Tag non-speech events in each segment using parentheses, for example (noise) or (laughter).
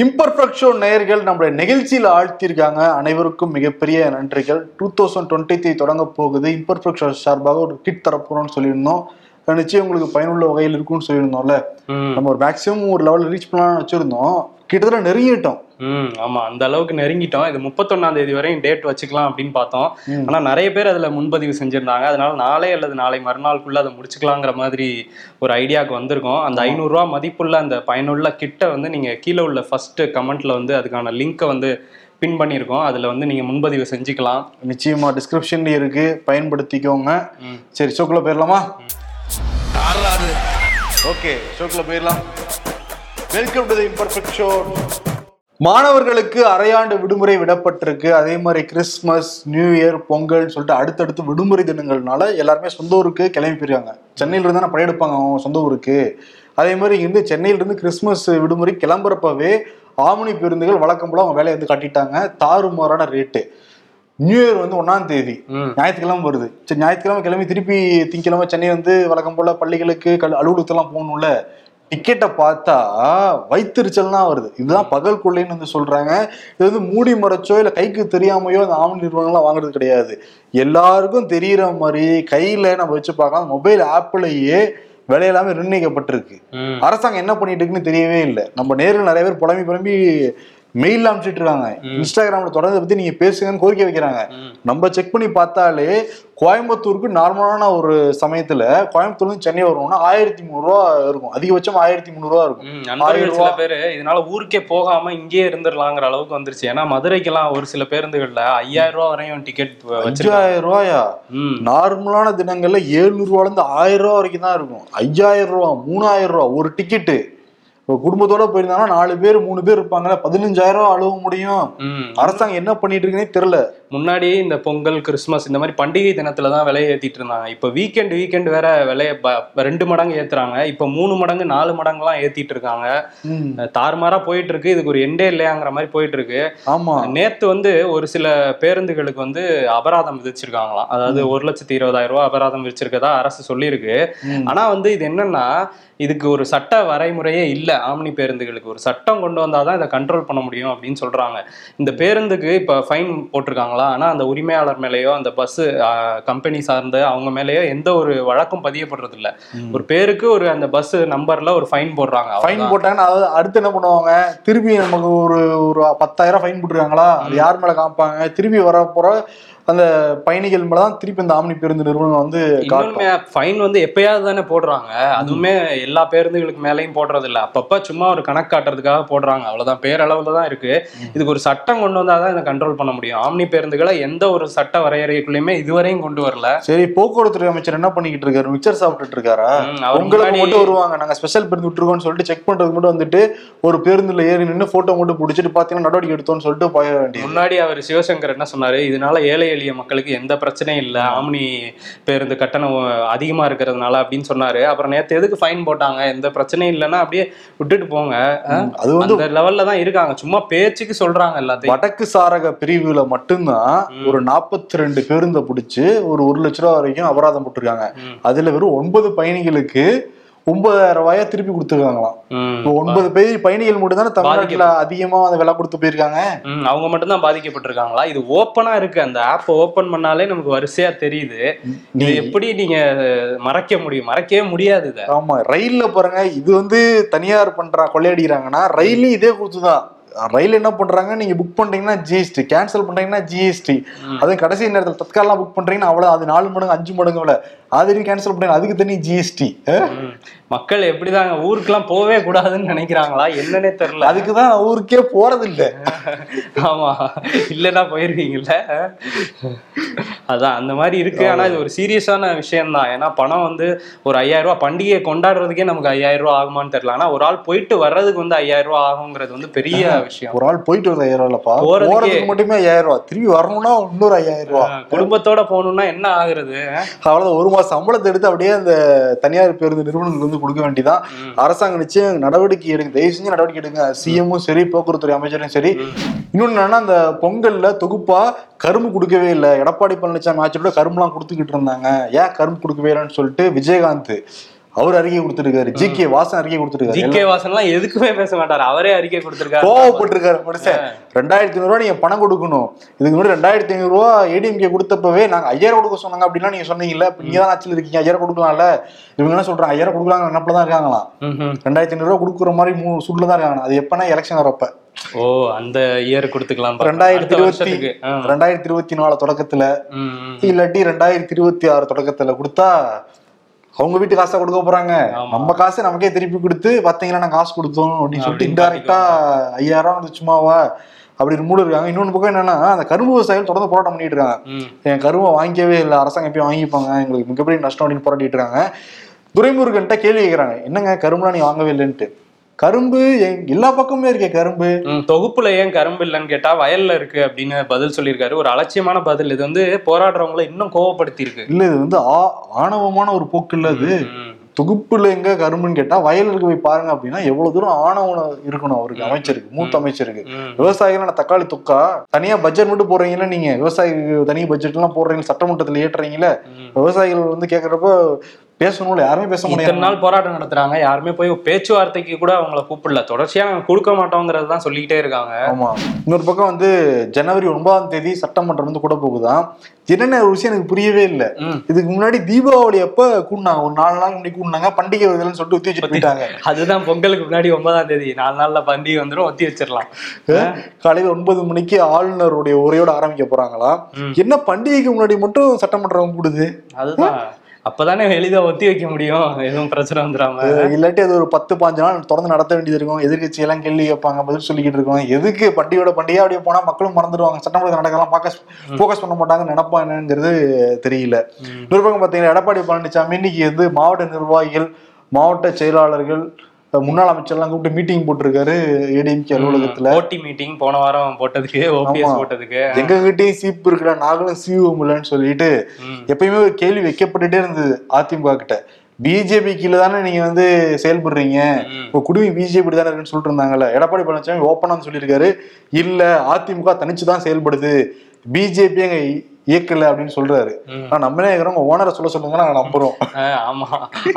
Imperfect show நேயர்கள் நம்மளுடைய நிகழ்ச்சியில் ஆழ்த்தியிருக்காங்க. அனைவருக்கும் மிகப்பெரிய நன்றிகள். டூ தௌசண்ட் டுவெண்ட்டி த்ரீ தொடங்க போகுது. இம்பர்ஃபெக்ட் ஷோ சார்பாக ஒரு கிட் தரப்போறோம்னு சொல்லியிருந்தோம். நிச்சயம் உங்களுக்கு பயனுள்ள வகையில் இருக்கும்னு சொல்லியிருந்தோம்ல. நம்ம ஒரு மேக்ஸிமம் ஒரு லெவலில் ரீச் பண்ணலாம்னு வச்சிருந்தோம். கிட்டத்தட்ட நெருங்கிட்டோம். ம், ஆமா. அந்த அளவுக்கு நெருங்கிட்டோம். இது முப்பத்தொன்னாம் தேதி வரையும் டேட் வச்சுக்கலாம் அப்படின்னு பார்த்தோம். ம். ஆனா நிறைய பேர் அதுல முன்பதிவு செஞ்சிருந்தாங்க. அதனால நாளை அல்லது நாளை மறுநாளுக்குள்ள அதை முடிச்சுக்கலாங்கிற மாதிரி ஒரு ஐடியாவுக்கு வந்திருக்கோம். அந்த ஐநூறு ரூபா மதிப்புள்ள அந்த பயனுள்ள கிட்ட வந்து நீங்க கீழே உள்ள ஃபர்ஸ்ட் கமெண்ட்ல வந்து அதுக்கான லிங்கை வந்து பின் பண்ணியிருக்கோம். அதுல வந்து நீங்க முன்பதிவு செஞ்சுக்கலாம். நிச்சயமா. டிஸ்கிரிப்ஷன்ல இருக்கு. பயன்படுத்திக்கோங்க. சரி ஷோக்குள்ள போயிடலாமா? ஓகே ஷோக்குள்ள போயிடலாம். Welcome to the imperfect show மாணவர்களுக்கு அரையாண்டு விடுமுறை விடப்பட்டிருக்கு. அதே மாதிரி கிறிஸ்மஸ் நியூ இயர் பொங்கல் சொல்லிட்டு அடுத்தடுத்து விடுமுறை தினங்கள்னால எல்லாருமே சொந்த ஊருக்கு கிளம்பி போயிருக்காங்க. சென்னையில இருந்து தானே படையெடுப்பாங்க அவங்க சொந்த ஊருக்கு. அதே மாதிரி இருந்து சென்னையில இருந்து கிறிஸ்மஸ் விடுமுறை கிளம்புறப்பவே ஆமணி பேருந்துகள் வழக்கம் போல அவங்க வேலையை வந்து காட்டிட்டாங்க. தாறுமாறான ரேட்டு நியூ இயர் வந்து ஒன்னாம் தேதி. ஞாயிற்றுக்கிழமை வருது. சரி ஞாயிற்றுக்கிழமை கிளம்பி திருப்பி திங்கக்கிழமை சென்னை வந்து வழக்கம் போல பள்ளிகளுக்கு கல் அலுவலகத்தெல்லாம் போகணும்ல. டிக்கெட்டை பார்த்தா வயிற்றுச்சல்னா வருது. இதுதான் பகல் கொள்ளைன்னு வந்து சொல்றாங்க. இது வந்து மூடி மறைச்சோ இல்லை கைக்கு தெரியாமையோ அந்த ஆமணி நிறுவனங்கள்லாம் வாங்குறது கிடையாது. எல்லாருக்கும் தெரியிற மாதிரி கையில நம்ம வச்சு பார்க்கலாம். மொபைல் ஆப்லயே விலை எல்லாமே நிர்ணயிக்கப்பட்டிருக்கு. அரசாங்கம் என்ன பண்ணிட்டு இருக்குன்னு தெரியவே இல்லை. நம்ம நேரில் நிறைய பேர் புலம்பி புலம்பி மெயில் அனுப்பிச்சிட்டு இருக்காங்க இன்ஸ்டாகிராம்ல தொடர்ந்து பத்தி நீங்க பேசுங்கன்னு கோரிக்கை வைக்கிறாங்க. நம்ம செக் பண்ணி பார்த்தாலே கோயம்புத்தூருக்கு நார்மலான ஒரு சமயத்துல கோயம்புத்தூர்ல இருந்து சென்னை வரணும்னா ஆயிரத்தி முந்நூறுவா இருக்கும். அதிகபட்சம் ஆயிரத்தி முந்நூறுவா இருக்கும். ஆயிரம் சில ரூபா. பேரு இதனால ஊருக்கே போகாம இங்கேயே இருந்துடலாங்கிற அளவுக்கு வந்துருச்சு. ஏன்னா மதுரைக்கெல்லாம் ஒரு சில பேருந்துகள்ல ஐயாயிரம் ரூபாய் வரையும் டிக்கெட் அஞ்சாயிரம் ரூபாயா? நார்மலான தினங்கள்ல ஏழுநூறு ரூபால இருந்து ஆயிரம் ரூபா வரைக்கும் தான் இருக்கும். ஐயாயிரம் ரூபா மூணாயிரம் ரூபா ஒரு டிக்கெட்டு இப்போ குடும்பத்தோட போயிருந்தாங்கன்னா நாலு பேர் மூணு பேர் இருப்பாங்கல்ல. பதினஞ்சாயிரம் ரூபா அழுவ முடியும். அரசாங்கம் என்ன பண்ணிட்டு இருக்குன்னே தெரியல. முன்னாடி இந்த பொங்கல் கிறிஸ்மஸ் இந்த மாதிரி பண்டிகை தினத்துல தான் விலையை ஏத்திட்டு இருந்தாங்க. இப்ப வீக்கெண்ட் வீக்கெண்ட் வேற விலைய ரெண்டு மடங்கு ஏத்துறாங்க. இப்ப மூணு மடங்கு நாலு மடங்குலாம் ஏத்திட்டு இருக்காங்க. தாறுமாறா போயிட்டு இருக்கு. இதுக்கு ஒரு எண்டே இல்லையாங்கிற மாதிரி போயிட்டு இருக்கு. ஆமா. நேத்து வந்து ஒரு சில பேருந்துகளுக்கு வந்து அபராதம் விதிச்சிருக்காங்களாம். அதாவது ஒரு லட்சத்தி இருபதாயிரம் ரூபாய் அபராதம் விதிச்சிருக்கதா அரசு சொல்லியிருக்கு. ஆனா வந்து இது என்னன்னா இதுக்கு ஒரு சட்ட வரைமுறையே இல்ல. ஆம்னி பேருந்துகளுக்கு ஒரு சட்டம் கொண்டு வந்தாதான் இதை கண்ட்ரோல் பண்ண முடியும் அப்படின்னு சொல்றாங்க. இந்த பேருந்துக்கு இப்ப ஃபைன் போட்டிருக்காங்களா? ஆனா அந்த உரிமையாளர் மேலேயோ அந்த பஸ் கம்பெனி சார்ந்த அவங்க மேலேயோ எந்த ஒரு வழக்கும் பதியப்படுறது இல்ல ம். ஒரு பேருக்கு ஒரு அந்த பஸ் நம்பர்ல ஒரு ஃபைன் போடுறாங்க. ஃபைன். போட்டாங்கன்னா அதாவது அடுத்து என்ன பண்ணுவாங்க? திருப்பி நமக்கு ஒரு ஒரு பத்தாயிரம் ஃபைன் போட்டுருக்காங்களா? அது யார் மேல காமிப்பாங்க? திருப்பி வர போற அந்த பயணிகள் மேல தான் திருப்பி இந்த ஆம்னி பேருந்து நிறுவனம் வந்து ஃபைன் வந்து எப்பயாவது தானே போடுறாங்க. அதுவுமே எல்லா பேருந்துகளுக்கு மேலேயும் போடுறது இல்ல அப்பப்ப சும்மா ஒரு கணக்கு காட்டுறதுக்காக போடுறாங்க. அவ்வளவுதான். பேரளவுல தான் இருக்கு. இதுக்கு ஒரு சட்டம் கொண்டு வந்தாதான் இதை கண்ட்ரோல் பண்ண முடியும். ஆம்னி பேருந்துகளை எந்த ஒரு சட்ட வரையறைக்குள்ளயுமே இதுவரையும் கொண்டு வரல. சரி போக்குவரத்து அமைச்சர் என்ன பண்ணிக்கிட்டு இருக்காரு? மிக்சர் சாப்பிட்டுட்டு இருக்காரா? உங்களுக்கு மட்டும் வருவாங்க. நாங்க ஸ்பெஷல் பேருந்து விட்டுருக்கோம்னு சொல்லிட்டு செக் பண்றதுக்கு மட்டும் வந்துட்டு ஒரு பேருந்துல ஏறி நின்று போட்டோ மட்டும் பிடிச்சிட்டு பாத்தீங்கன்னா நடவடிக்கை எடுத்தோம்னு சொல்லிட்டு போய வேண்டியது. முன்னாடி அவர் சிவசங்கர் என்ன சொன்னாரு? இதனால ஏழை எளிய மக்களுக்கு எந்த பிரச்சனையும் இல்ல. ஆம்னி பேருந்து கட்டணம் அதிகமா இருக்கிறதுனால அப்படின்னு சொன்னாரு. அப்புறம் நேத்து எதுக்கு ஃபைன் போட்டாங்க? எந்த பிரச்சனையும் இல்லைன்னா அப்படியே விட்டுட்டு போங்க. அது வந்து அந்த லெவல்ல தான் இருக்காங்க. சும்மா பேச்சுக்கு சொல்றாங்க எல்லாத்தையும். வடக்கு சாரக பிரிவுல மட்டும்தான் ஒரு நாற்பத்தி ரெண்டு பேருந்தை பிடிச்சு ஒரு ஒரு லட்ச ரூபா வரைக்கும் அபராதம் போட்டிருக்காங்க. அதுல வெறும் ஒன்பது பயணிகளுக்கு ஒன்பதாயிரம் ரூபாயா திருப்பி கொடுத்துருக்காங்களாம். ஒன்பது பேர் பயணிகள் மட்டும் தானே தமிழ்நாட்டுல அதிகமா அந்த விலை கொடுத்து போயிருக்காங்க? அவங்க மட்டும் தான் பாதிக்கப்பட்டிருக்காங்களா? இது ஓப்பனா இருக்கு. அந்த ஆப் ஓபன் பண்ணாலே நமக்கு வரிசையா தெரியுது. இது எப்படி நீங்க மறைக்க முடியும்? மறைக்கவே முடியாது ஆமா ரயில்ல பாருங்க இது வந்து தனியார் பண்றா கொள்ளையடிக்கிறாங்கன்னா ரயிலும் இதே கொடுத்துதான். ரயில் என்ன பண்றாங்க? நீங்க புக் பண்றீங்கன்னா ஜிஎஸ்டி கேன்சல் பண்றீங்கன்னா ஜிஎஸ்டி அதுவும் கடைசி நேரத்தில் தற்காலாம் புக் பண்றீங்கன்னா அவ்வளவு அது நாலு மடங்கு அஞ்சு மடங்கு விலை அது கேன்சல் பண்றீங்க அதுக்கு தனி ஜிஎஸ்டி. மக்கள் எப்படிதாங்க ஊருக்குலாம் போவே கூடாதுன்னு நினைக்கிறாங்களா? என்னன்னே தெரியல. அதுக்கு தான் ஊருக்கே போறது இல்ல (laughs) ஆமா. இல்லைன்னா போயிருவீங்கல்ல? அதான் அந்த மாதிரி இருக்கு. ஆனா இது ஒரு சீரியஸான விஷயம் தான் ஏன்னா பணம் வந்து ஒரு ஐயாயிரம் ரூபாய் பண்டிகையை கொண்டாடுறதுக்கே நமக்கு ஐயாயிரம் ரூபாய் ஆகுமான்னு தெரியல. ஆனா ஒரு ஆள் போயிட்டு வர்றதுக்கு வந்து ஐயாயிரம் ரூபாய் ஆகுங்கிறது வந்து பெரிய விஷயம். ஒரு ஆள் போயிட்டு வருது ஐயாயிரம் ரூபாய்லப்பா போறதுக்கே- மட்டுமே ஐயாயிரம் ரூபாய் திரும்பி வரணும்னா இன்னொரு ஐயாயிரம் ரூபாய் குடும்பத்தோட போகணும்னா என்ன ஆகுறது? அவ்வளவுதான் ஒரு மாசம் சம்பளத்தை எடுத்து அப்படியே அந்த தனியார் பேருந்து நிறுவனங்களுக்கு வந்து கொடுக்க வேண்டியதான் அரசாங்கம் நிச்சயம் நடவடிக்கை எடுங்க. தயவு செஞ்சு நடவடிக்கை எடுங்க. சிஎம்மும் சரி போக்குவரத்துறை அமைச்சரும் சரி. இன்னொன்னு என்னன்னா அந்த பொங்கல்ல தொகுப்பா கரும்பு கொடுக்கவே இல்லை. எடப்பாடி பழனிசாமி ஆட்சியோட கரும்புலாம் கொடுத்துக்கிட்டு இருந்தாங்க. ஏன் கரும்பு கொடுக்கவே இல்லைன்னு சொல்லிட்டு விஜயகாந்த் அவர் அறிக்கை கொடுத்திருக்காரு. ஜி கே வாசன் அறிக்கை கொடுத்திருக்காரு. ஜி கே வாசன்லாம் எதுக்குமே பேச மாட்டாரு. அவரே அறிக்கை கொடுத்திருக்காரு. கோவப்பட்டிருக்காரு மனுஷன். ரெண்டாயிரத்தி ஐநூறு ரூபா நீங்க பணம் கொடுக்கணும். இதுக்கு முன்னாடி ரெண்டாயிரத்தி ஐநூறு ரூபா ஏடிஎம்கே கொடுத்தப்பவே நாங்க ஐயாயிரம் கொடுக்க சொன்னாங்க அப்படின்னா நீங்க சொன்னீங்கல்ல. இப்ப நீங்க தான் ஆட்சியில் இருக்கீங்க. ஐயாயிரம் கொடுக்கலாம்ல. இவங்க என்ன சொல்றாங்க? ஐயாயிரம் கொடுக்கலாங்க நினப்பில் தான் இருக்காங்களாம். ரெண்டாயிரத்தி ஐநூறு ரூபா கொடுக்குற மாதிரி மூணு சூட்ல தான் இருக்காங்க அது எப்பனா எலெக்ஷன் வரப்ப. ஓ அந்த இயர் கொடுத்துக்கலாம். ரெண்டாயிரத்தி இருபத்தி. ரெண்டாயிரத்தி இருபத்தி நாலு தொடக்கத்துல. இல்லாட்டி ரெண்டாயிரத்தி இருபத்தி ஆறு தொடக்கத்துல கொடுத்தா அவங்க வீட்டு காசை கொடுக்க போறாங்க. நம்ம காசை நமக்கே திருப்பி கொடுத்து பாத்தீங்களா நான் காசு கொடுத்தோம் அப்படின்னு சொல்லிட்டு இன்டெரக்டா ஐயாயிரம் அது சும்மாவா அப்படி மூடு இருக்காங்க. இன்னொன்று பக்கம் என்னன்னா அந்த கரும்பு விவசாயிகள் தொடர்ந்து போராட்டம் பண்ணிட்டு இருக்காங்க. என் கரும்பை வாங்கிக்கவே இல்லை அரசாங்கம் எப்பயும் வாங்கிப்பாங்க. எங்களுக்கு மிகப்பெரிய நஷ்டம் அப்படின்னு போராட்டிட்டு இருக்காங்க. துரைமுருகன்ட்ட கேள்வி கேட்கறாங்க என்னங்க கரும்புலாம் நீ வாங்கவே இல்லைன்ட்டு? கரும்பு எல்லா பக்கமுமே இருக்கே கரும்பு. தொகுப்புல ஏன் கரும்பு இல்லைன்னு கேட்டா வயல்ல இருக்கு அப்படின்னு பதில் சொல்லியிருக்காரு. ஒரு அலட்சியமான பதில். இது வந்து போராடுறவங்கள இன்னும் கோவப்படுத்தி இருக்கு இல்ல இது வந்து ஆணவமான ஒரு போக்கு இல்ல அது. ம். தொகுப்புல எங்க கரும்புன்னு கேட்டா வயலுக்கு போய் பாருங்க அப்படின்னா எவ்வளவு தூரம் ஆணவம் இருக்கணும் அவருக்கு அமைச்சருக்கு மூத்த அமைச்சருக்கு. விவசாயிகள் தக்காளி தொக்கா? தனியா பட்ஜெட் மட்டும் போடுறீங்களா நீங்க. விவசாயிக்கு தனி பட்ஜெட் எல்லாம் போடுறீங்க சட்டமன்றத்துல ஏற்றுறீங்களா. விவசாயிகள் வந்து கேக்குறப்ப பேசணும்ல யாருமே பேச இத்தனை முடியாது நாள் போராட்டம் நடத்துறாங்க யாருமே போய் பேச்சுவார்த்தைக்கு கூட அவங்கள கூப்பிடல. தொடர்ச்சியா நாங்க கொடுக்க மாட்டோங்கிறது தான் சொல்லிக்கிட்டே இருக்காங்க. ஆமா. இன்னொரு பக்கம் வந்து ஜனவரி ஒன்பதாம் தேதி சட்டமன்றம் வந்து கூட போகுதான் என்னென்ன ஒரு விஷயம் எனக்கு புரியவே இல்லை. இதுக்கு முன்னாடி தீபாவளி அப்ப கூடினாங்க. ஒரு நாலு நாள் முன்னாடி கூடினாங்க. பண்டிகை வருதுன்னு சொல்லிட்டு ஒத்தி வச்சுட்டு போயிட்டாங்க. அதுதான் பொங்கலுக்கு முன்னாடி ஒன்பதாம் தேதி. நாலு நாள்ல பண்டிகை வந்துடும் ஒத்தி வச்சிடலாம் காலையில ஒன்பது மணிக்கு ஆளுநருடைய உரையோட ஆரம்பிக்க போறாங்களாம் ம். என்ன பண்டிகைக்கு முன்னாடி மட்டும் சட்டமன்றம் கூடுது? அதுதான். அப்பதானே எளிதா ஒத்தி வைக்க முடியும். எதுவும் பிரச்சனை வந்துடாம இல்லாட்டி அது ஒரு பத்து பாஞ்சு நாள் தொடர்ந்து நடத்த வேண்டியது இருக்கும். எதிர்கட்சி எல்லாம் கேள்வி கேட்பாங்க பதில் சொல்லிக்கிட்டு இருக்கோம். எதுக்கு பண்டிகையோட பண்டிகை அப்படியே போனா மக்களும் மறந்துடுவாங்க சட்டமன்றத்தில் நடக்கலாம் ஃபோக்கஸ் ஃபோக்கஸ் பண்ண மாட்டாங்க. நினைப்பா என்னங்கிறது தெரியல. இன்னொரு பக்கம் பாத்தீங்கன்னா எடப்பாடி பழனிசாமி இன்னைக்கு வந்து மாவட்ட நிர்வாகிகள் மாவட்ட செயலாளர்கள் முன்னாள் அமைச்சர்லாம் கூப்பிட்டு மீட்டிங் போட்டிருக்காரு ஏடிஎம்கே அலுவலகத்துல. ஓட்டி மீட்டிங் போன வாரம் போட்டதுக்கு ஓபிஎஸ். போட்டதுக்கு. எங்க கிட்டயும் சீப்பு இருக்குடா நாங்களும் சீவுவோம் இல்லைன்னு சொல்லிட்டு ம். எப்பயுமே ஒரு கேள்வி வைக்கப்பட்டுட்டே இருந்தது அதிமுக கிட்ட. பிஜேபி கீழே தானே நீங்க வந்து செயல்படுறீங்க. இப்போ குடுமி பிஜேபி தானே இருக்குன்னு சொல்லிட்டு இருந்தாங்கல்ல. எடப்பாடி பழனிசாமி ஓப்பனா சொல்லியிருக்காரு. இல்ல அதிமுக தனிச்சு தான் செயல்படுது. பிஜேபி எங்க இயக்கல அப்படின்னு சொல்றாரு. ஆனா நம்மளே இருக்கிறவங்க ஓனரை சொல்ல சொல்லுங்க நாங்க நம்புறோம். ஆமா.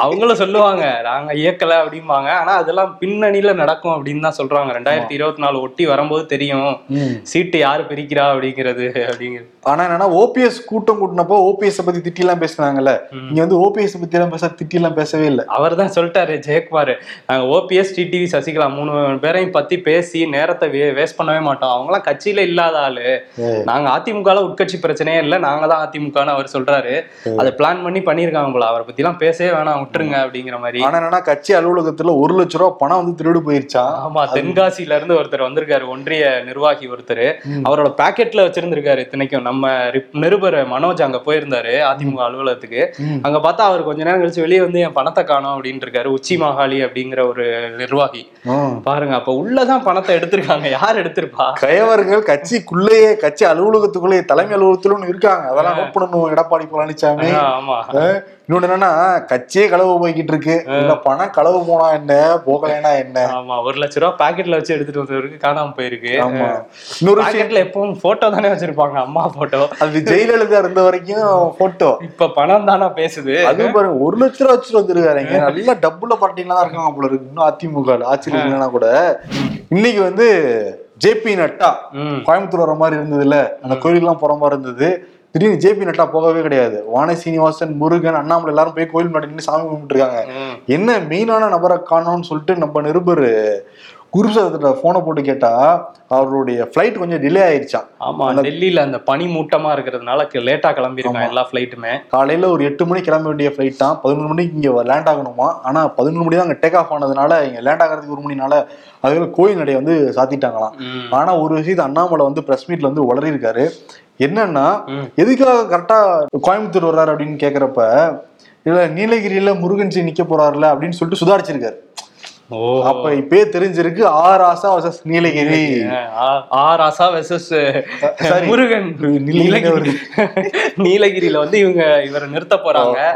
அவங்களும் சொல்லுவாங்க நாங்க இயக்கல அப்படிம்பாங்க. ஆனா அதெல்லாம் பின்னணியில நடக்கும் அப்படின்னு தான் சொல்றாங்க. ரெண்டாயிரத்தி இருபத்தி நாலு ஒட்டி வரும்போது தெரியும். சீட்டு யாரு பிரிக்கிறா அப்படிங்கிறது அப்படிங்கிறது. ஆனா என்னன்னா ஓபிஎஸ் கூட்டம் கூட்டினப்போ ஓபிஎஸ் பத்தி திட்டி எல்லாம் பேசுனாங்கல்ல இங்க வந்து ஓபிஎஸ் பத்தி எல்லாம் பேச திட்டி எல்லாம் பேசவே இல்லை. அவர் தான் சொல்லிட்டாரு ஜெயக்குமார். நாங்க ஓபிஎஸ் டிடிவி சசிகலா மூணு பேரையும் பத்தி பேசி நேரத்தை வேஸ்ட் பண்ணவே மாட்டோம். அவங்களாம் கட்சியில இல்லாத ஆளு. நாங்க அதிமுக உட்கட்சி பிரச்சனையே இல்ல நாங்க தான் அதிமுகன்னு அவர் சொல்றாரு. அதை பிளான் பண்ணி பண்ணிருக்காங்க போல. அவரை பத்தி எல்லாம் பேசவே வேணாம் விட்டுருங்க அப்படிங்கிற மாதிரி. ஆனா என்னன்னா கட்சி அலுவலகத்துல ஒரு லட்ச ரூபா பணம் வந்து திருடு போயிருச்சான் ஆமா தென்காசில இருந்து ஒருத்தர் வந்திருக்காரு ஒன்றிய நிர்வாகி ஒருத்தர். அவரோட பாக்கெட்ல வச்சிருந்திருக்காரு இத்தனைக்கும். நம்ம ரிப்- நிருபர் மனோஜ் அங்க போயிருந்தாரு அதிமுக அலுவலகத்துக்கு. அங்க பார்த்தா அவர் கொஞ்ச நேரம் கழிச்சு வெளியே வந்து என் பணத்தை காணோம் அப்படின்னு இருக்காரு உச்சி மாகாளி அப்படிங்கிற ஒரு நிர்வாகி. பாருங்க அப்ப உள்ளதான் பணத்தை எடுத்திருக்காங்க. யார் எடுத்திருப்பா? கயவர்கள் கட்சிக்குள்ளேயே கட்சி அலுவலகத்துக்குள்ளேயே தலைமை அலுவலகத்துல ஒண்ணு இருக்காங்க. அதெல்லாம் நோட் பண்ணணும் எடப்பாடி பழனிசாமி இன்னொன்னு என்னன்னா கட்சியே களவு போய்கிட்டு இருக்கு. இல்ல பணம் களவு போனா என்ன? போகலைன்னா என்ன? ஆமா ஒரு லட்ச ரூபா பாக்கெட்ல வச்சு எடுத்துட்டு வந்தவருக்கு காணாம போயிருக்கு. ஆமா. இன்னொரு பாக்கெட்ல எப்பவும் போட்டோ தானே வச்சிருப்பாங்க அம்மா போட்டோ அது ஜெயலலிதா இருந்த வரைக்கும் போட்டோ இப்ப பணம் தானா பேசுது. அது பாருங்க ஒரு லட்ச ரூபா வச்சுட்டு வந்துருக்காருங்க நல்லா டப்புல பார்ட்டிலாம் தான் இருக்காங்க போல இருக்கு. இன்னும் அதிமுக. ஆட்சியில் இல்லைன்னா கூட. இன்னைக்கு வந்து ஜேபி நட்டா கோயம்புத்தூர் வர மாதிரி இருந்தது இல்ல அந்த கோயிலுக்குலாம் போற மாதிரி இருந்தது. திடீர்னு ஜேபி நட்டா போகவே கிடையாது. வானை சீனிவாசன் முருகன் அண்ணாமலை எல்லாரும் போய் கோயில் முன்னாடி சாமி கும்பிட்டு இருக்காங்க. என்ன மெயினான நபரை காணோம்னு சொல்லிட்டு நம்ம நிருபர் குருசாதத்துல போனை போட்டு கேட்டா அவருடைய ஃபிளைட் கொஞ்சம் டிலே ஆயிடுச்சான் ஆமா டெல்லியில அந்த பனி மூட்டமா இருக்கிறதுனால லேட்டா கிளம்பி இருக்கான் எல்லா ஃபிளைட்டுமே காலையில ஒரு எட்டு மணிக்கு கிளம்ப வேண்டிய ஃபிளைட் தான். பதினொரு மணிக்கு இங்க லேண்ட் ஆகணுமா? ஆனா பதினொரு மணி தான் அங்க டேக் ஆஃப் ஆனதுனால இங்க லேண்ட் ஆகிறதுக்கு ஒரு மணினால அதுல கோயில் நடைய வந்து சாத்திட்டாங்களாம். ஆனா ஒரு விஷயத்தை அண்ணாமலை வந்து பிரஸ் மீட்ல வந்து உளறி இருக்காரு என்னன்னா. எதுக்காக கரெக்டா கோயம்புத்தூர் வர்றாரு அப்படின்னு கேக்குறப்ப இல்ல நீலகிரியில முருகன் சி நிக்க போறாருல? அப்படின்னு சொல்லிட்டு சுதாரிச்சிருக்காரு. அப்ப இப்பயே தெரிஞ்சிருக்கு ஆர் ஆசா வர்சஸ் நீலகிரி. ஆ- ஆ ராசா வெர்சஸ். முருகன். நீலகிரி. நீலகிரியில வந்து இவங்க இவரை நிறுத்த போறாங்க.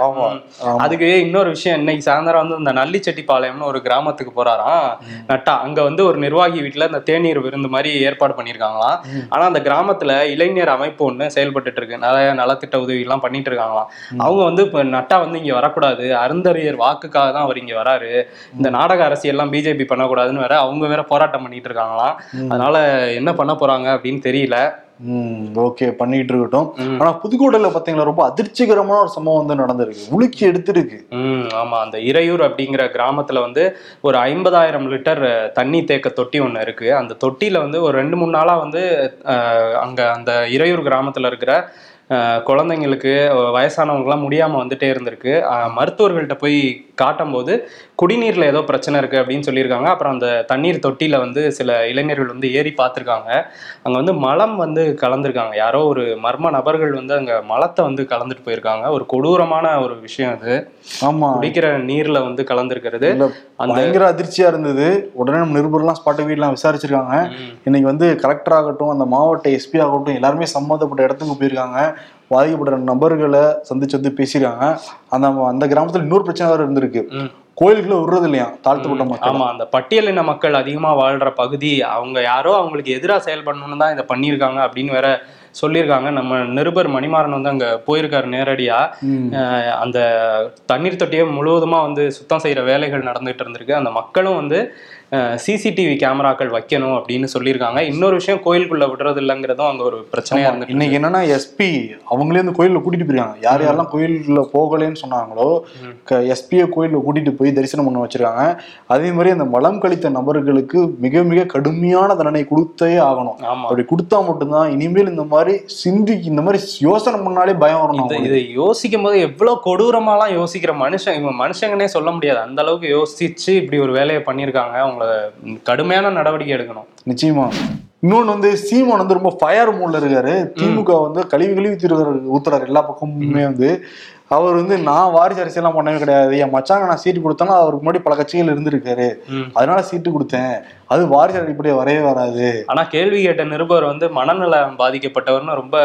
அதுக்கு இன்னொரு விஷயம் இன்னைக்கு சாயந்தரம் வந்து இந்த நல்லிச்செட்டிப்பாளையம்னு ஒரு கிராமத்துக்கு போறாராம். நட்டா அங்க வந்து ஒரு நிர்வாகி வீட்டுல இந்த தேநீர் விருந்து மாதிரி ஏற்பாடு பண்ணிருக்காங்களாம் ஆனா அந்த கிராமத்துல இளைஞர் அமைப்பு ஒண்ணு செயல்பட்டுட்டு இருக்கு. நிறைய நலத்திட்ட உதவி எல்லாம் பண்ணிட்டு இருக்காங்களாம். அவங்க வந்து இப்ப நட்டா வந்து இங்க வரக்கூடாது. அருந்தறியர் வாக்குக்காக தான் அவர் இங்க வராரு. இந்த நாடக அரசியல்லாம் பிஜேபி பண்ணக்கூடாதுன்னு வேற அவங்க வேற போராட்டம் பண்ணிட்டு இருக்காங்களாம் அதனால என்ன பண்ண போறாங்க அப்படின்னு தெரியல. ஓகே பண்ணிட்டு இருக்கட்டும். ஆனா புதுக்கோட்டையில பாத்தீங்களா ரொம்ப அதிர்ச்சிகரமான ஒரு சம்பவம் வந்து நடந்திருக்கு. உலுக்கி எடுத்திருக்கு. ஆமா. அந்த இறையூர் அப்படிங்கிற கிராமத்துல வந்து ஒரு ஐம்பதாயிரம் லிட்டர் தண்ணி தேக்க தொட்டி ஒண்ணு இருக்கு. அந்த தொட்டியில வந்து ஒரு ரெண்டு மூணு நாளா வந்து அங்க அந்த இறையூர் கிராமத்துல இருக்கிற குழந்தைங்களுக்கு அஹ், வயசானவங்கலாம் முடியாம வந்துட்டே இருந்திருக்கு. மருத்துவர்கள்ட்ட போய் காட்டும்போது குடிநீர்ல ஏதோ பிரச்சனை இருக்கு அப்படின்னு சொல்லியிருக்காங்க. அப்புறம் அந்த தண்ணீர் தொட்டியில வந்து சில இளைஞர்கள் வந்து ஏறி பார்த்திருக்காங்க. அங்க வந்து மலம் வந்து கலந்துருக்காங்க. யாரோ ஒரு மர்ம நபர்கள் வந்து அங்க மலத்தை வந்து கலந்துட்டு போயிருக்காங்க. ஒரு கொடூரமான ஒரு விஷயம் அது. ஆமா. குடிக்கிற நீர்ல வந்து கலந்துருக்கிறது. அந்த பயங்கர அதிர்ச்சியா இருந்தது. உடனே நம்ம நிருபர்லாம் ஸ்பாட்டு வீட்லாம் விசாரிச்சிருக்காங்க. இன்னைக்கு வந்து கலெக்டர் ஆகட்டும் அந்த மாவட்ட எஸ்பி ஆகட்டும் எல்லாருமே சம்மந்தப்பட்ட இடத்துக்கு போயிருக்காங்க. பாதிக்கப்பட்ட நபர்களை சந்திச்சு வந்து பேசியிருக்காங்க. அந்த அந்த கிராமத்துல இன்னொரு பிரச்சனை வேற இருந்திருக்கு. ம். கோயிலுக்குள்ள விடுறது இல்லையா? தாழ்த்தப்பட்ட மக்கள். ஆமா அந்த பட்டியலின மக்கள் அதிகமா வாழ்ற பகுதி அவங்க யாரோ அவங்களுக்கு எதிரா செயல்படணும்னு தான் இதை பண்ணியிருக்காங்க அப்படின்னு வேற சொல்லியிருக்காங்க. நம்ம நிருபர் மணிமாறன் வந்து அங்க போயிருக்காரு நேரடியா. ம். அஹ் அந்த தண்ணீர் தொட்டியை முழுவதுமா வந்து சுத்தம் செய்யற வேலைகள் நடந்துட்டு இருந்திருக்கு. அந்த மக்களும் வந்து சிசிடிவி கேமராக்கள் வைக்கணும் அப்படின்னு சொல்லியிருக்காங்க. இன்னொரு விஷயம் கோயிலுக்குள்ள விடுறது இல்லைங்கிறதும் அங்க ஒரு பிரச்சனையா ஆமா, இருந்துட்டு இன்னைக்கு என்னன்னா எஸ்பி அவங்களே இந்த கோயில்ல கூட்டிட்டு போயிருக்காங்க. யார் யாரெல்லாம் கோயிலுக்குள்ள போகலைன்னு சொன்னாங்களோ எஸ்பியை கோயில்ல கூட்டிட்டு போய் தரிசனம் பண்ண வச்சிருக்காங்க. அதே மாதிரி அந்த மலம் கழித்த நபர்களுக்கு மிக மிக கடுமையான தண்டனை கொடுத்தே ஆகணும். அப்படி கொடுத்தா மட்டும்தான் இனிமேல் இந்த மாதிரி சிந்தி இந்த மாதிரி யோசனை பண்ணாலே பயம் வரணும். இதை யோசிக்கும் போது எவ்வளவு கொடூரமாலாம் யோசிக்கிற மனுஷன் இவங்க மனுஷங்கனே சொல்ல முடியாது. அந்த அளவுக்கு யோசிச்சு இப்படி ஒரு வேலையை பண்ணியிருக்காங்க. அவங்கள கடுமையான நடவடிக்கை எடுக்கணும். நிச்சயமா. இன்னொன்னு வந்து சீமான் வந்து ரொம்ப ஃபயர் மூட்ல இருக்காரு. திமுக வந்து கழிவு கழிவு ஊத்துறாரு ஊத்துறாரு எல்லா பக்கமுமே வந்து. அவர் வந்து நான் வாரிசு அரசியல்லாம் பண்ணவே கிடையாது. என் மச்சாங்க நான் சீட்டு கொடுத்தேன்னா அவருக்கு முன்னாடி பல கட்சிகள் இருந்திருக்காரு. அதனால சீட்டு கொடுத்தேன். அது வாரிசு அடிப்படையே வரவே வராது. ஆனா கேள்வி கேட்ட நிருபர் வந்து மனநலம் பாதிக்கப்பட்டவர்னு ரொம்ப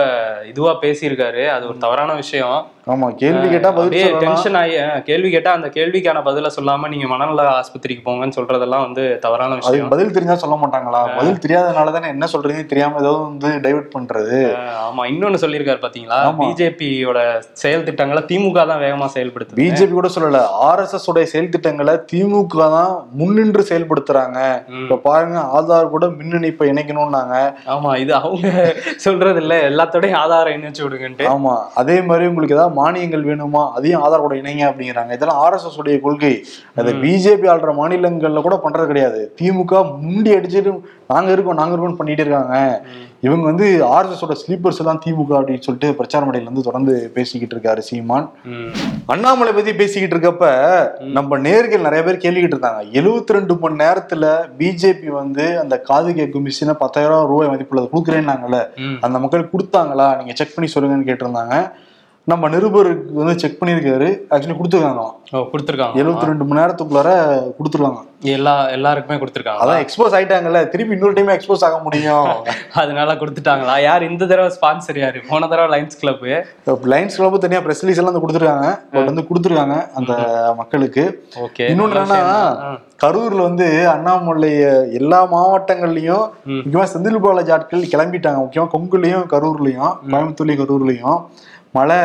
இதுவா பேசியிருக்காரு. அது ஒரு தவறான விஷயம். ஆமா கேள்வி கேட்டா பதில் டென்ஷன் ஆகி அஹ், கேள்வி கேட்டா அந்த கேள்விக்கான பதில சொல்லாம நீங்க மனநல ஆஸ்பத்திரிக்கு போங்கன்னு சொல்றதெல்லாம் வந்து தவறான விஷயம். பதில் தெரிஞ்சா சொல்ல மாட்டாங்களா? பதில் தெரியாதனால தானே என்ன சொல்றீங்கன்னு தெரியாம ஏதோ வந்து டைவர்ட் பண்றது. ஆமா. இன்னொன்னு சொல்லியிருக்காரு பாத்தீங்களா. பிஜேபியோட செயல் திட்டங்களை திமுக தான் வேகமா செயல்படுத்துது. பிஜேபி கூட சொல்லல. ஆர்எஸ்எஸ் உடைய செயல் திட்டங்களை திமுக தான் முன்னின்று செயல்படுத்துறாங்க. இப்ப பாருங்க ஆதார் கூட மின் இணைப்பை இணைக்கணும்னாங்க. ஆமா இது அவங்க சொல்றது இல்ல எல்லாத்தோடயும் ஆதாரம் இணைச்சு விடுங்கன்ட்டு. ஆமா அதே மாதிரி உங்களுக்கு ஏதாவது மானியங்கள் வேணுமா? அதையும் ஆதார் கூட இணைங்க அப்படிங்கிறாங்க. இதெல்லாம் ஆர்எஸ்எஸ் உடைய கொள்கை. அது பிஜேபி ஆள்ற மாநிலங்கள்ல கூட பண்றது கிடையாது. திமுக முண்டி அடிச்சுட்டு நாங்க இருக்கோம் நாங்க இருக்கோம் பண்ணிட்டு இருக்காங்க. இவங்க வந்து ஆர்எஸ்எஸ் ஓட ஸ்லீப்பர்ஸ் எல்லாம் திமுக அப்படின்னு சொல்லிட்டு பிரச்சார மேடையில இருந்து தொடர்ந்து பேசிக்கிட்டு இருக்காரு சீமான். அண்ணாமலை பத்தி பேசிக்கிட்டு இருக்கப்ப நம்ம நேர்கள் நிறைய பேர் கேள்விக்கிட்டு இருந்தாங்க 72 ரெண்டு மணி நேரத்துல பிஜேபி வந்து அந்த காது கேட்கும் மிஷினை பத்தாயிரம் ரூபாய் மதிப்புள்ள கொடுக்குறேன்னாங்கல்ல. அந்த மக்கள் கொடுத்தாங்களா நீங்க செக் பண்ணி சொல்லுங்கன்னு கேட்டிருந்தாங்க நம்ம நிருபருக்கு வந்து செக் பண்ணியிருக்காரு. ஆக்சுவலி கொடுத்துருக்காங்க. ஓ கொடுத்துருக்காங்க. 72 ரெண்டு மணி நேரத்துக்குள்ளார கொடுத்துருவாங்க. எல்லா எல்லாருக்குமே கொடுத்துருக்காங்க. அதான் எக்ஸ்போஸ் ஆயிட்டாங்கல்ல. திருப்பி இன்னொரு டைம் எக்ஸ்போஸ் ஆக முடியும். (laughs) அதனால கொடுத்துட்டாங்களா? யார் இந்த தடவை ஸ்பான்சர் யாரு? போன தடவை லைன்ஸ் கிளப் லைன்ஸ் கிளப் தனியா பிரஸ் ரிலீஸ் எல்லாம் வந்து கொடுத்துருக்காங்க. பட் வந்து கொடுத்துருக்காங்க அந்த மக்களுக்கு. ஓகே. இன்னொன்னு என்னன்னா கரூர்ல வந்து அண்ணாமலை எல்லா மாவட்டங்கள்லயும். முக்கியமா செந்தில் பாலாஜி ஆட்கள் கிளம்பிட்டாங்க. முக்கியமா கொங்குலயும் கரூர்லயும் கோயம்புத்தூர்லயும் கரூர்லயும். மழை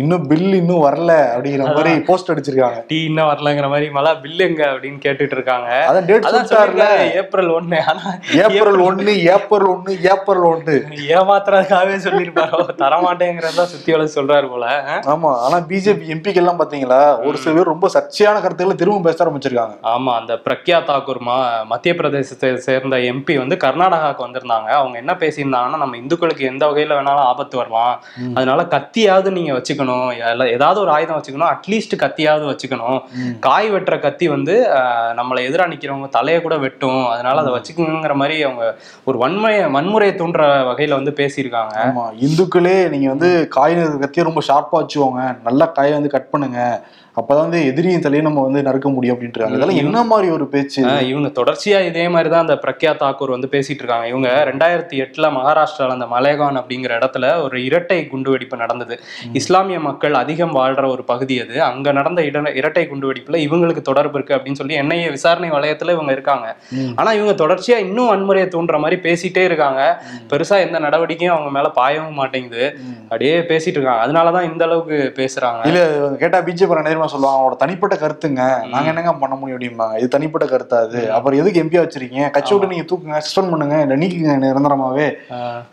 இன்னும் பில் இன்னும் வரல அப்படிங்கிற மாதிரி போஸ்ட் அடிச்சிருக்காங்க. டீ இன்னும் வரலங்கிற மாதிரி மழை பில் எங்க அப்படின்னு கேட்டுட்டு இருக்காங்க. அதான் டேட் சொல்லிட்டாருல. ஏப்ரல் ஒண்ணு ஆனா ஏப்ரல் ஒண்ணு ஏப்ரல் ஒண்ணு ஏப்ரல் ஒண்ணு ஏமாத்துறதுக்காகவே சொல்லிருப்பாரோ தரமாட்டேங்கிறதா சுத்தி வளர்த்து சொல்றாரு போல? ஆமா ஆனா பிஜேபி எம்பிக்கு எல்லாம் பாத்தீங்களா ஒரு சில பேர் ரொம்ப சர்ச்சையான கருத்துக்களை திரும்ப பேச ஆரம்பிச்சிருக்காங்க. ஆமா அந்த பிரக்யா தாக்கூர் மத்திய பிரதேசத்தை சேர்ந்த எம்பி வந்து கர்நாடகாவுக்கு வந்திருந்தாங்க. அவங்க என்ன பேசியிருந்தாங்கன்னா நம்ம இந்துக்களுக்கு எந்த வகையில வேணாலும் ஆபத்து வரலாம். அதனால கத்தியாவது நீங்க வச்சுக்கணும். ஏதாவது ஒரு ஆயுதம் வச்சுக்கணும். அட்லீஸ்ட் கத்தியாவது வச்சுக்கணும். காய் வெட்டுற கத்தி வந்து நம்மளை எதிரா நிக்கிறவங்க தலையை கூட வெட்டும். அதனால அதை வச்சுக்கணுங்கிற மாதிரி அவங்க ஒரு வன்முறையை வன்முறையை தூண்டுற வகையில வந்து பேசியிருக்காங்க. ஆமா இந்துக்களே நீங்க வந்து காய் கத்தியை ரொம்ப ஷார்ப்பா வச்சுக்கோங்க. நல்லா காயை வந்து கட் பண்ணுங்க. அப்பதான் வந்து எதிரியின் தலையை நம்ம வந்து நறுக்க முடியும் அப்படின்ட்டு இருக்காங்க. இதெல்லாம் என்ன மாதிரி ஒரு பேச்சு? இவங்க தொடர்ச்சியா இதே மாதிரி தான் அந்த பிரக்யா தாக்கூர் வந்து பேசிட்டு இருக்காங்க. இவங்க ரெண்டாயிரத்தி எட்டுல மகாராஷ்டிரால அந்த மலேகான் அப்படிங்கிற இடத்துல ஒரு இரட்டை குண்டுவெடிப்பு நடந்தது. இஸ்லாமிய மக்கள் அதிகம் வாழ்ற ஒரு பகுதி அது. அங்க நடந்த இட- இரட்டை குண்டுவெடிப்புல இவங்களுக்கு தொடர்பு இருக்கு அப்படின்னு சொல்லி என்ஐஏ விசாரணை வளையத்துல இவங்க இருக்காங்க. ஆனா இவங்க தொடர்ச்சியா இன்னும் வன்முறையை தூண்டுற மாதிரி பேசிட்டே இருக்காங்க. பெருசா எந்த நடவடிக்கையும் அவங்க மேல பாயவும் மாட்டேங்குது. அப்படியே பேசிட்டு இருக்காங்க. அதனாலதான் இந்த அளவுக்கு பேசுறாங்க. இல்ல கேட்டா பிஜேபி நேரமா சொல்லுவாங்க. அவங்களோட தனிப்பட்ட கருத்துங்க. நாங்க என்னங்க பண்ண முடியும் அப்படிம்பாங்க இது தனிப்பட்ட கருத்தா அது அப்புறம் எதுக்கு எம்பியா வச்சிருக்கீங்க? கட்சி விட்டு நீங்க தூக்குங்க சஸ்பெண்ட் பண்ணுங்க இல்ல நீக்குங்க நிரந்தரமாவே.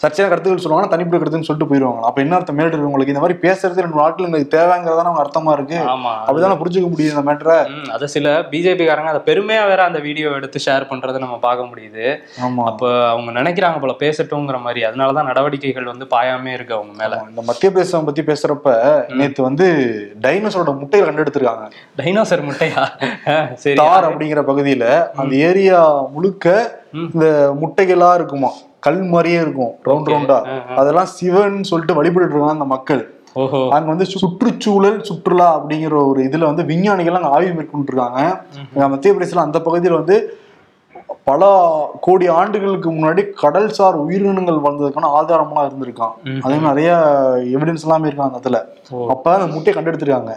சர்ச்சையான கருத்துக்கள் சொல்லுவாங்க தனிப்பட்ட கருத்துன்னு சொல்லிட்டு போயிருவாங்க அப்ப என்ன அர்த்தம்? இருக்கவங்களுக்கு இந்த மாதிரி பேசுறது ரெண்டு நாட்கள் எங்களுக்கு தேவைங்கிறதான அவங்க அர்த்தமா இருக்கு? ஆமா அப்படிதானே புரிஞ்சுக்க முடியும் இந்த மேட்டரை அது சில பிஜேபி காரங்க அதை பெருமையா வேற அந்த வீடியோ எடுத்து ஷேர் பண்றதை நம்ம பார்க்க முடியுது. ஆமா. அப்ப அவங்க நினைக்கிறாங்க போல பேசட்டுங்கிற மாதிரி. அதனாலதான் நடவடிக்கைகள் வந்து பாயாமே இருக்கு அவங்க மேல. இந்த மத்திய பிரதேசம் பத்தி பேசுறப்ப நேத்து வந்து டைனோசரோட முட்டைகள் கண்டெடுத்திருக்காங்க டைனோசர் முட்டையா? சரி. தார் அப்படிங்கிற பகுதியில அந்த ஏரியா முழுக்க. இந்த முட்டைகளா இருக்குமா? கல் மாதிரியே இருக்கும் ரவுண்ட் ரவுண்டா. அதெல்லாம் சிவன் சொல்லிட்டு வழிபட்டு இருக்காங்க அந்த மக்கள். அங்க வந்து சுற்றுச்சூழல் சுற்றுலா அப்படிங்கிற ஒரு இதுல வந்து விஞ்ஞானிகள் அங்க ஆய்வு மேற்கொண்டு இருக்காங்க அங்க மத்திய பிரதேசல அந்த பகுதியில வந்து பல கோடி ஆண்டுகளுக்கு முன்னாடி கடல்சார் உயிரினங்கள் வந்ததுக்கான ஆதாரம்லாம் இருந்திருக்கான். அதே நிறைய எவிடன்ஸ் எல்லாமே இருக்கான் அந்த இடத்துல. அப்ப அந்த முட்டையை கண்டெடுத்திருக்காங்க.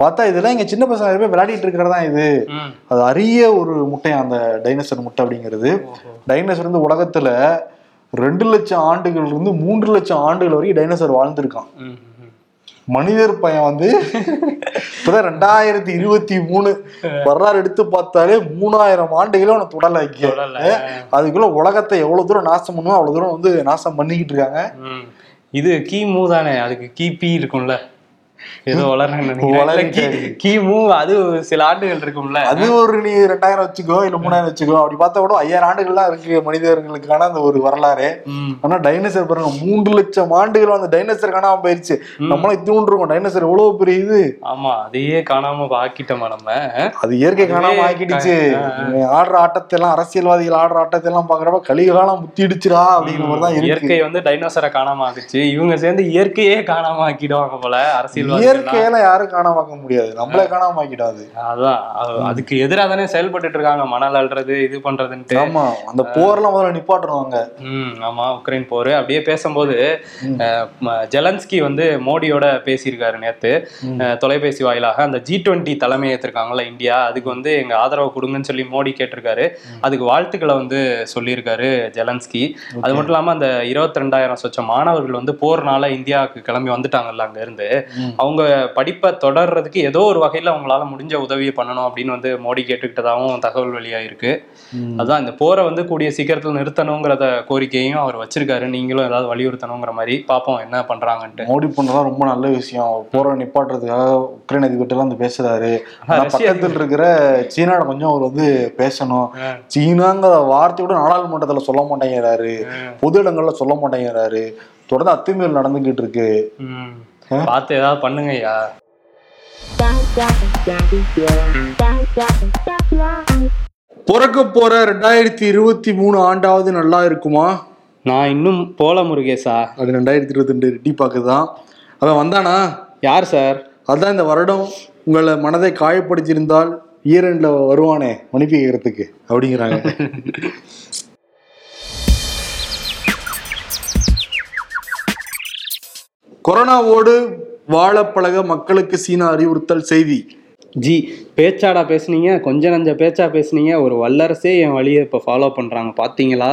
பார்த்தா இதெல்லாம் இங்க சின்ன பசங்க பேர் விளையாடிட்டு இருக்கிறதா இது. அது அரிய ஒரு முட்டை அந்த டைனோசர் முட்டை அப்படிங்கிறது. டைனோசர் வந்து உலகத்துல ரெண்டு லட்சம் ஆண்டுகள் இருந்து மூன்று லட்சம் ஆண்டுகள் வரைக்கும் டைனோசர் வாழ்ந்திருக்கான். மனிதர் பையன் வந்து இப்பதான் ரெண்டாயிரத்தி இருபத்தி மூணு வரலாறு எடுத்து பார்த்தாலே மூணாயிரம் ஆண்டுகளும் அவனை தொடல வைக்க தொடல. அதுக்குள்ள உலகத்தை எவ்வளவு தூரம் நாசம் பண்ணுமோ அவ்வளவு தூரம் வந்து நாசம் பண்ணிக்கிட்டு இருக்காங்க. இது கிமு தானே அதுக்கு கிபி இருக்கும்ல ஏதோ. நினைக்கிறேன். கிமு அது சில ஆண்டுகள் இருக்கும்ல. அது ஒரு நீ ரெண்டாயிரம் வச்சுக்கோ இல்ல மூணாயிரம் வச்சுக்கோ அப்படி பார்த்தா கூட ஐயாயிரம் ஆண்டுகள்லாம் இருக்கு மனிதர்களுக்கான அந்த ஒரு வரலாறு. ஆனா டைனோசர் பாருங்க மூன்று லட்சம் ஆண்டுகள் அந்த டைனோசர் காணாம போயிருச்சு. நம்மளாம் இத்தினூண்டு இருக்கோம். டைனோசர் எவ்வளவு பெரிய இது? ஆமா அதையே காணாம ஆக்கிட்டோமா நம்ம அது இயற்கை காணாம ஆக்கிடுச்சு. ஆடுற ஆட்டத்தை எல்லாம் அரசியல்வாதிகள் ஆடுற ஆட்டத்தை எல்லாம் பாக்குறப்ப கலிகாலம் முத்திடுச்சுடா அப்படிங்கிற மாதிரி தான் இயற்கை வந்து டைனோசரை காணாம ஆக்குச்சு. இவங்க சேர்ந்து இயற்கையே காணாம ஆக்கிடுவாங்க போல அரசியல்வாதி இயற்கையில யாரும் காணாம ஆக்க முடியாது. நம்மளே காணாம ஆக்கிடாது அதான். அது- அதுக்கு எதிராக தானே செயல்பட்டுட்டு இருக்காங்க. மணல் அள்ளுறது இது பண்றதுன்ட்டு. ஆமா. அந்த போர்லாம் முதல்ல நிப்பாட்டுறாங்க ம் ஆமா. உக்ரைன் போர். அப்படியே பேசும்போது ஜெலன்ஸ்கி வந்து மோடியோட பேசியிருக்காரு நேத்து. தொலைபேசி வாயிலாக அந்த ஜி டுவெண்ட்டி தலைமை ஏற்றிருக்காங்கல்ல இந்தியா. அதுக்கு வந்து எங்க ஆதரவு கொடுங்கன்னு சொல்லி மோடி கேட்டிருக்காரு. அதுக்கு வாழ்த்துக்களை வந்து சொல்லியிருக்காரு ஜெலன்ஸ்கி. அது மட்டும் இல்லாம அந்த இருபத்தி ரெண்டாயிரம் சொச்சம் மாணவர்கள் வந்து போர்னால இந்தியாவுக்கு கிளம்பி வந்துட்டாங்கல்ல அங்க இருந்து. அவங்க படிப்பை தொடர்றதுக்கு ஏதோ ஒரு வகையில அவங்களால முடிஞ்ச உதவியை பண்ணணும் அப்படின்னு வந்து மோடி கேட்டுக்கிட்டதாகவும் தகவல் வெளியாயிருக்கு. அதான் இந்த போரை வந்து கூடிய சீக்கிரத்தில் நிறுத்தணுங்கிறத கோரிக்கையும் அவர் வச்சிருக்காரு. நீங்களும் ஏதாவது வலியுறுத்தணுங்கிற மாதிரி பார்ப்போம் என்ன பண்றாங்கன்ட்டு. மோடி பண்ணதான் ரொம்ப நல்ல விஷயம். போரை நிப்பாட்டுறதுக்காக உக்ரைன் அதிபர்கிட்ட எல்லாம் வந்து பேசுறாரு. பக்கத்தில் இருக்கிற சீனாட கொஞ்சம் அவர் வந்து பேசணும். சீனாங்கிற வார்த்தை கூட நாடாளுமன்றத்துல சொல்ல மாட்டேங்கிறாரு. பொது இடங்கள்ல சொல்ல மாட்டேங்கிறாரு. தொடர்ந்து அத்துமீறல் நடந்துகிட்டு இருக்கு. பார்த்து ஏதாவது பண்ணுங்க ஐயா பிறக்க போற ரெண்டாயிரத்தி இருபத்தி மூணு ஆண்டாவது நல்லா இருக்குமா? நான் இன்னும் போல முருகேசா. அது ரெண்டாயிரத்தி இருபத்தி ரெண்டு ரெட்டி பாக்குதான் அவன் வந்தானா? யார் சார்? அதான் இந்த வருடம் உங்களை மனதை காயப்படுத்தியிருந்தால் ஈரண்ட்ல வருவானே மன்னிப்பு கேட்கறதுக்கு. அப்படிங்கிறாங்க. (laughs) கொரோனாவோடு வாழ பழக மக்களுக்கு சீனா அறிவுறுத்தல் செய்தி. ஜி பேச்சாடா பேசுனீங்க கொஞ்ச நஞ்ச பேச்சா பேசுனீங்க ஒரு வல்லரசே என் வழியை இப்போ ஃபாலோ பண்றாங்க பாத்தீங்களா?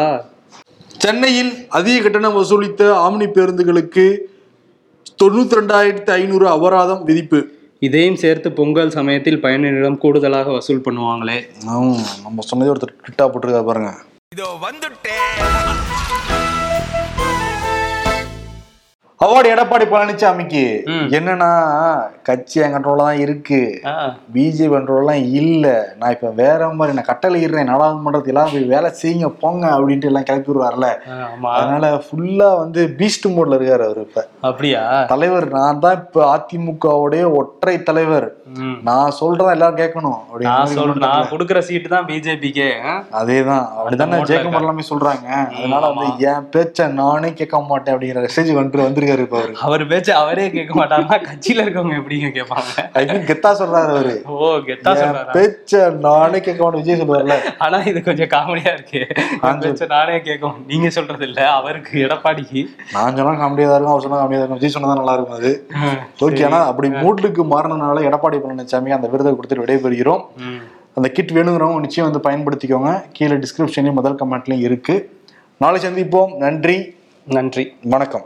சென்னையில் அதிக கட்டணம் வசூலித்த ஆம்னி பேருந்துகளுக்கு தொண்ணூத்தி ரெண்டாயிரத்தி ஐநூறு அபராதம் விதிப்பு. இதையும் சேர்த்து பொங்கல் சமயத்தில் பயணிகளிடம் கூடுதலாக வசூல் பண்ணுவாங்களே. நம்ம சொன்னதே ஒருத்தர் ட்விட்டா போட்டிருக்காரு பாருங்க. இதோ வந்துட்டேன். அவார்டு எடப்பாடி பழனிசாமிக்கு. என்னன்னா கட்சி என் கண்ட்ரோல தான் இருக்கு. பிஜேபி கண்ட்ரோல்லாம் இல்ல. நான் இப்ப வேற மாதிரி நான் கட்டளை இடுறேன் நாடாளுமன்றத்தில் எல்லாம் போய் வேலை செய்யுங்க போங்க அப்படின்ட்டு எல்லாம் கிளப்பி விடுவார்ல. அதனால ஃபுல்லா வந்து பீஸ்ட் மோட்ல இருக்காரு அவர் இப்ப. அப்படியா? தலைவர் நான் தான் இப்ப அதிமுகவுடைய ஒற்றை தலைவர். நான் சொல்றதா எல்லாரும் கேட்கணும் நான் அப்படின்னு நான் கொடுக்குற சீட்டு தான் பிஜேபிக்கே அதேதான். அப்படிதானே ஜெயக்குமார் எல்லாமே சொல்றாங்க. அதனால வந்து என் பேச்ச நானே கேட்க மாட்டேன் அப்படிங்கிற மெசேஜ் வந்துட்டு வந்திருக்காரு இப்ப அவரு. அவர் பேச்சு அவரே கேட்க மாட்டாருன்னா கட்சியில இருக்கவங்க எப்படிங்க கேட்பாங்க? ஐ மீன் கெத்தா சொல்றாரு அவரு. ஓ கெத்தா சொல்றாரா? பேச்ச நானே கேட்க மாட்டேன். விஜய் சொல்லுவார்ல. ஆனா இது கொஞ்சம் காமெடியா இருக்கு. என் பேச்ச நானே கேட்கும் நீங்க சொல்றது இல்ல. அவருக்கு எடப்பாடிக்கு நான் சொன்னா காமெடியா தான் இருக்கும். அவர் சொன்னா காமெடியா இருக்கும். விஜய் சொன்னா நல்லா இருக்கும் அது. ஓகே ஆனா அப்படி மூட்லுக்கு மாறினனால எடப்பாடி பழனிசாமி அந்த விருதை கொடுத்துட்டு விடைபெறுகிறோம். அந்த கிட் வேணுங்கிறவங்க நிச்சயம் வந்து பயன்படுத்திக்கோங்க. கீழே டிஸ்கிரிப்ஷன்லயும் முதல் கமெண்ட்லயும் இருக்கு. நாளை சந்திப்போம். நன்றி. நன்றி. வணக்கம்.